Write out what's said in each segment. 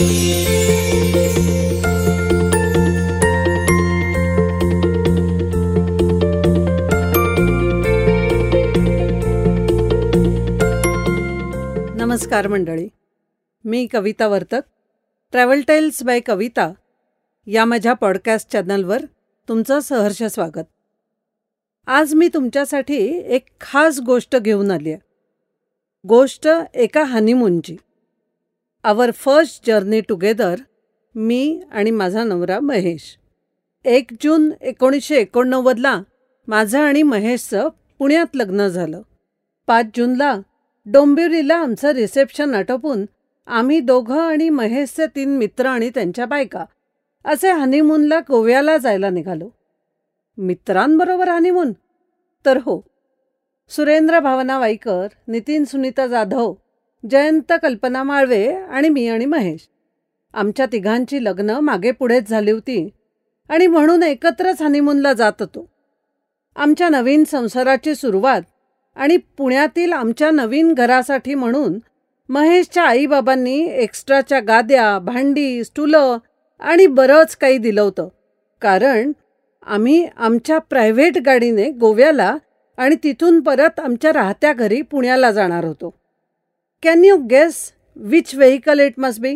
नमस्कार मंडळी. मी Kavita Vartak travel tales by Kavita या माझ्या पॉडकास्ट चॅनलवर तुमचं सहर्ष स्वागत. आज मी तुमच्यासाठी एक खास गोष्ट घेऊन आली आहे गोष्ट एका हनीमूनची आवर फर्स्ट जर्नी टुगेदर मी आणि माझा नवरा महेश. एक जून एकोणीसशे एकोणनव्वदला माझं आणि महेशचं पुण्यात लग्न झालं. पाच जूनला डोंबिवलीला आमचं रिसेप्शन आटोपून आम्ही दोघं आणि महेशचे तीन मित्र आणि त्यांच्या बायका असे हनीमूनला गोव्याला जायला निघालो. मित्रांबरोबर हनीमून तर हो. सुरेंद्र भावना वाईकर नितीन सुनीता जाधव जयंत कल्पना माळवे आणि मी आणि महेश. आमच्या तिघांची लग्न मागे पुढेच झाली होती आणि म्हणून एकत्रच हनीमूनला जात होतो. आमच्या नवीन संसाराची सुरुवात आणि पुण्यातील आमच्या नवीन घरासाठी म्हणून महेशच्या आईबाबांनी एक्स्ट्राच्या गाद्या भांडी स्टुलं आणि बरंच काही दिलं होतं. कारण आम्ही आमच्या प्रायव्हेट गाडीने गोव्याला आणि तिथून परत आमच्या राहत्या घरी पुण्याला जाणार होतो. Can you guess which vehicle it must be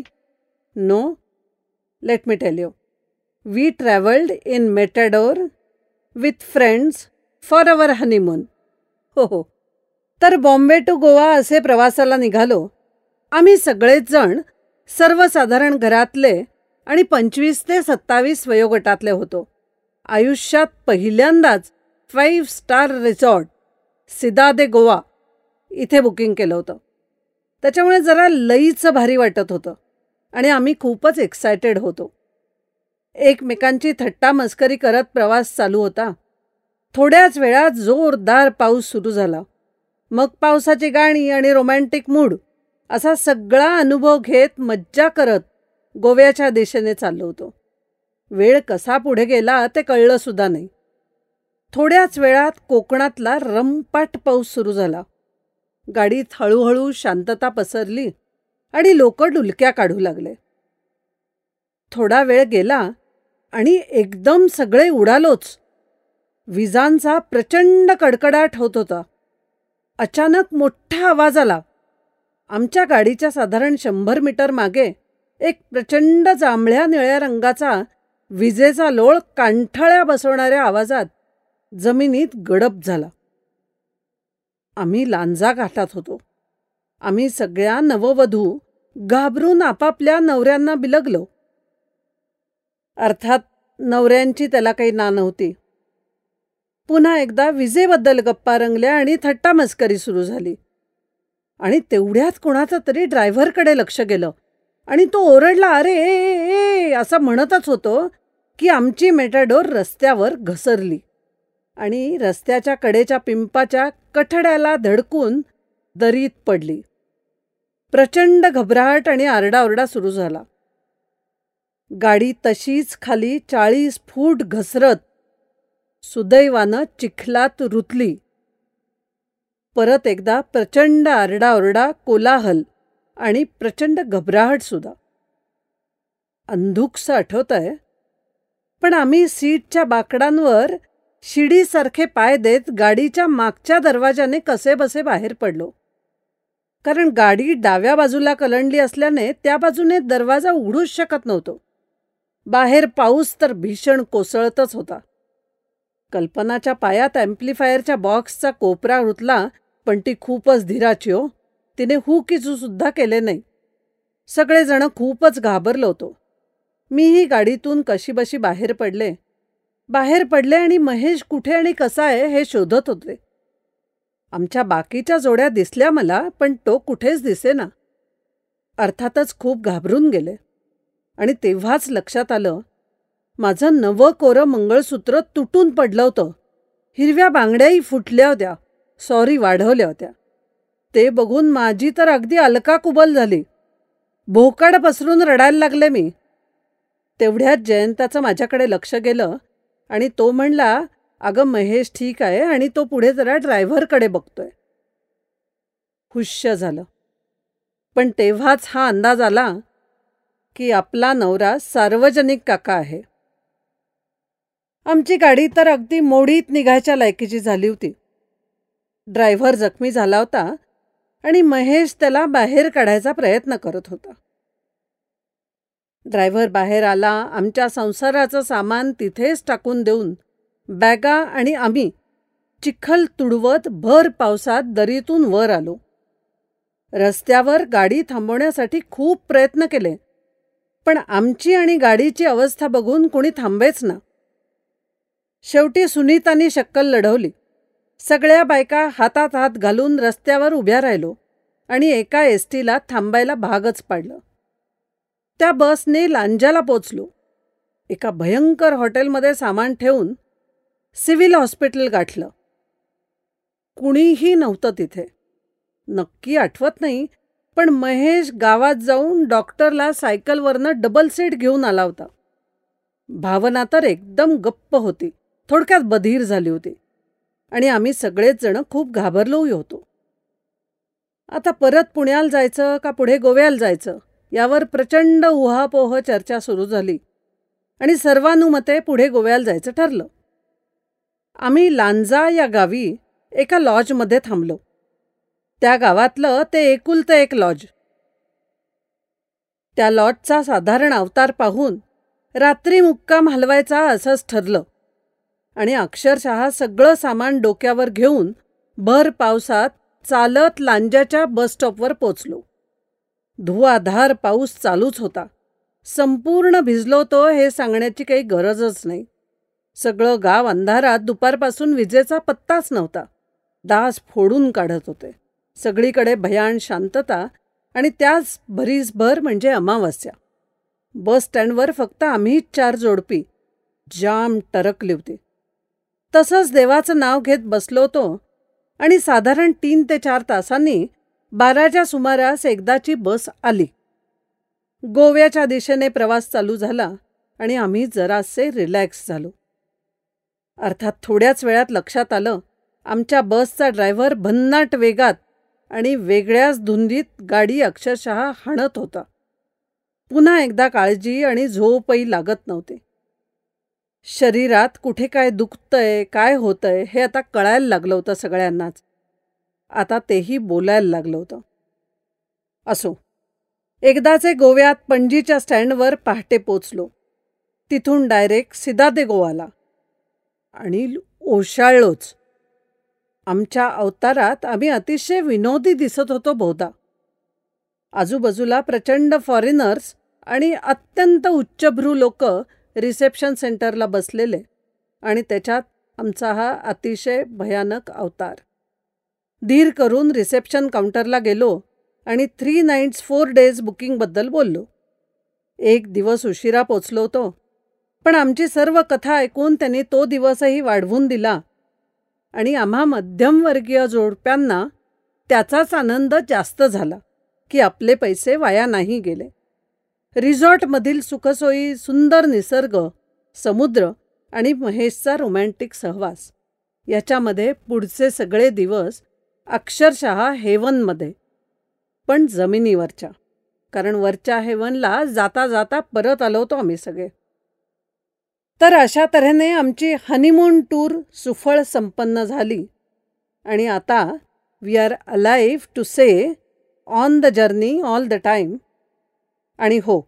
no let me tell you we travelled in Matador with friends for our honeymoon हो हो तर बॉम्बे टू गोवा असे प्रवासाला निघालो. आम्ही सगळेच जण सर्वसाधारण घरातले आणि पंचवीस ते सत्तावीस वयोगटातले होतो. आयुष्यात पहिल्यांदाच फाईव्ह स्टार रिसॉर्ट सिदा दे गोवा इथे बुकिंग केलं होतं. त्याच्यामुळे जरा लईचं भारी वाटत होतं. आणि आम्ही खूपच एक्सायटेड होतो. एकमेकांची थट्टा मस्करी करत प्रवास चालू होता. थोड्याच वेळात जोरदार पाऊस सुरू झाला. मग पावसाची गाणी आणि रोमॅन्टिक मूड असा सगळा अनुभव घेत मज्जा करत गोव्याच्या दिशेने चाललो होतो. वेळ कसा पुढे गेला ते कळलं सुद्धा नाही. थोड्याच वेळात कोकणातला रमपाट पाऊस सुरू झाला. गाडीत हळूहळू शांतता पसरली आणि लोक डुलक्या काढू लागले. थोडा वेळ गेला आणि एकदम सगळे उडालोच. विजांचा प्रचंड कडकडाट होत होता. अचानक मोठा आवाज आला. आमच्या गाडीच्या साधारण शंभर मीटर मागे एक प्रचंड जांभळ्या निळ्या रंगाचा विजेचा लोळ कांठाळ्या बसवणाऱ्या आवाजात जमिनीत गडप झाला. आम्ही लांजा घाटात होतो. आम्ही सगळ्या नववधू घाबरून आपापल्या नवऱ्यांना बिलगलो. अर्थात नवऱ्यांची त्याला काही ना नव्हती. पुन्हा एकदा विजेबद्दल गप्पा रंगल्या आणि थट्टा मस्करी सुरू झाली. आणि तेवढ्यात कोणाचा तरी ड्रायव्हरकडे लक्ष गेलं. आणि तो ओरडला अरे ए असं म्हणतच होतो की आमची मेटाडोर रस्त्यावर घसरली. आणि रस्त्याच्या कडेच्या पिंपाच्या कठड्याला धडकून दरीत पडली. प्रचंड घबराहट आणि आरडाओरडा सुरू झाला. गाडी तशीच खाली चाळीस फूट घसरत सुदैवानं चिखलात रुतली. परत एकदा प्रचंड आरडाओरडा कोलाहल आणि प्रचंड घबराहट सुद्धा. अंधुकसं आठवत आहे पण आम्ही सीटच्या बाकडांवर शिडीसारखे पाय देत गाडीच्या मागच्या दरवाजाने कसेबसे बाहेर पडलो. कारण गाडी डाव्या बाजूला कलंडली असल्याने त्या बाजूने दरवाजा उघडूच शकत नव्हतो. बाहेर पाऊस तर भीषण कोसळतच होता. कल्पनाच्या पायात ॲम्प्लिफायरच्या बॉक्सचा कोपरा रुतला पण ती खूपच धीराची हो. तिने हू किचू सुद्धा केले नाही. सगळेजण खूपच घाबरलो होतो. मीही गाडीतून कशीबशी बाहेर पडले. बाहेर पडले आणि महेश कुठे आणि कसा आहे हे शोधत होते. आमच्या बाकीच्या जोड्या दिसल्या मला पण तो कुठेच दिसेना. अर्थातच खूप घाबरून गेले. आणि तेव्हाच लक्षात आलं माझं नवं कोरं मंगळसूत्र तुटून पडलं होतं. हिरव्या बांगड्याही फुटल्या होत्या. सॉरी वाढवल्या होत्या. ते बघून माझी तर अगदी अलका कुबल झाली. भोकाड पसरून रडायला लागले मी. तेवढ्यात जयंताचं माझ्याकडे लक्ष गेलं. आणि तो म्हणला अगं महेश ठीक आहे आणि तो पुढे जरा ड्रायव्हरकडे बघतोय. हुश्य झालं. पण तेव्हाच हा अंदाज आला की आपला नवरा सार्वजनिक काका आहे. आमची गाडी तर अगदी मोडीत निघायच्या लायकीची झाली होती. ड्रायव्हर जखमी झाला होता आणि महेश त्याला बाहेर काढायचा प्रयत्न करत होता. ड्रायव्हर बाहेर आला आमच्या संसाराचं सामान तिथेच टाकून देऊन बॅगा आणि आम्ही चिखल तुडवत भर पावसात दरीतून वर आलो. रस्त्यावर गाडी थांबवण्यासाठी खूप प्रयत्न केले पण आमची आणि गाडीची अवस्था बघून कोणी थांबेच ना. शेवटी सुनीतानी शक्कल लढवली. सगळ्या बायका हातात हात घालून रस्त्यावर उभ्या राहिलो आणि एका एस टीला थांबायला भागच पाडलं. त्या बसने लांजाला पोचलो. एका भयंकर हॉटेलमध्ये सामान ठेवून सिव्हिल हॉस्पिटल गाठलं. कुणीही नव्हतं तिथे. नक्की आठवत नाही पण महेश गावात जाऊन डॉक्टरला सायकलवरनं डबल सीट घेऊन आला होता. भावना तर एकदम गप्प होती. थोडक्यात बधीर झाली होती. आणि आम्ही सगळेच जण खूप घाबरलोही होतो. आता परत पुण्याला जायचं का पुढे गोव्याला जायचं? यावर प्रचंड उहापोह चर्चा सुरू झाली आणि सर्वानुमते पुढे गोव्याला जायचं ठरलं. आम्ही लांजा या गावी एका लॉजमध्ये थांबलो. त्या गावातलं ते एकुलतं एक लॉज. त्या लॉजचा साधारण अवतार पाहून रात्री मुक्काम हलवायचा असंच ठरलं आणि अक्षरशः सगळं सामान डोक्यावर घेऊन भर पावसात चालत लांजाच्या बसस्टॉपवर पोचलो. धुआधार पाऊस चालूच होता. संपूर्ण भिजलो तो हे सांगण्याची काही गरजच नाही. सगळं गाव अंधारात दुपारपासून विजेचा पत्ताच नव्हता. दास फोडून काढत होते. सगळीकडे भयान शांतता आणि त्याच भरीसभर म्हणजे अमावस्या. बस स्टँडवर फक्त आम्हीच चार जोडपी. जाम टरकली होती. तसंच देवाचं नाव घेत बसलो होतो आणि साधारण तीन ते चार तासांनी बाराच्या सुमारास एकदाची बस आली. गोव्याच्या दिशेने प्रवास चालू झाला आणि आम्ही जरासे रिलॅक्स झालो. अर्थात थोड्याच वेळात लक्षात आलं आमच्या बसचा ड्रायव्हर भन्नाट वेगात आणि वेगळ्याच धुंदीत गाडी अक्षरशः हाणत होता. पुन्हा एकदा काळजी आणि झोपही लागत नव्हते. शरीरात कुठे काय दुखतंय काय होतंय हे आता कळायला लागलं होतं सगळ्यांनाच. आता तेही बोलायला लागलं होतं. असो एकदाचे गोव्यात पणजीच्या स्टँडवर पहाटे पोचलो. तिथून डायरेक्ट सिदादे गोवाला. आणि ओशाळलोच. आमच्या अवतारात आम्ही अतिशय विनोदी दिसत होतो बहुधा. आजूबाजूला प्रचंड फॉरेनर्स आणि अत्यंत उच्चभ्रू लोक रिसेप्शन सेंटरला बसलेले आणि त्याच्यात आमचा हा अतिशय भयानक अवतार. धीर करून रिसेप्शन काउंटरला गेलो आणि थ्री नाईट्स फोर डेज बुकिंगबद्दल बोललो. एक दिवस उशिरा पोचलो होतो पण आमची सर्व कथा ऐकून त्यांनी तो दिवसही वाढवून दिला आणि आम्हा मध्यमवर्गीय जोडप्यांना त्याचाच आनंद जास्त झाला की आपले पैसे वाया नाही गेले. रिसॉर्टमधील सुखसोयी सुंदर निसर्ग समुद्र आणि महेशचा रोमॅन्टिक सहवास याच्यामध्ये पुढचे सगळे दिवस अक्षरशः हेवनमध्ये पण जमिनीवरच्या. कारण वरच्या हेवनला जाता जाता परत आलो होतो आम्ही सगळे. तर अशा तऱ्हेने आमची हनीमून टूर सुफळ संपन्न झाली. आणि आता we are alive to say on the journey all the time आणि हो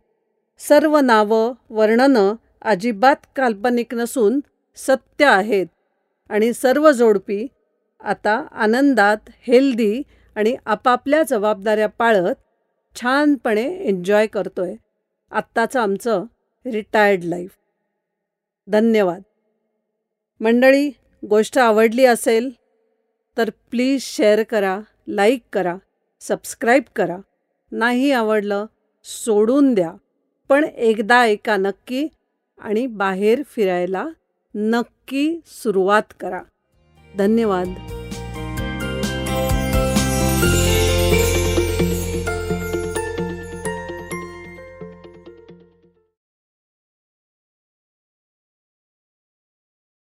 सर्व नावं वर्णनं अजिबात काल्पनिक नसून सत्य आहेत. आणि सर्व जोडपी आता आनंदात हेल्दी आणि आपापल्या जबाबदाऱ्या पाळत छानपणे एन्जॉय करतोय. आत्ताचं आमचं रिटायर्ड लाईफ. धन्यवाद. मंडळी गोष्ट आवडली असेल तर प्लीज शेअर करा लाईक करा सबस्क्राईब करा. नाही आवडलं सोडून द्या. पण एकदा ऐका नक्की आणि बाहेर फिरायला नक्की सुरुवात करा. धन्यवाद.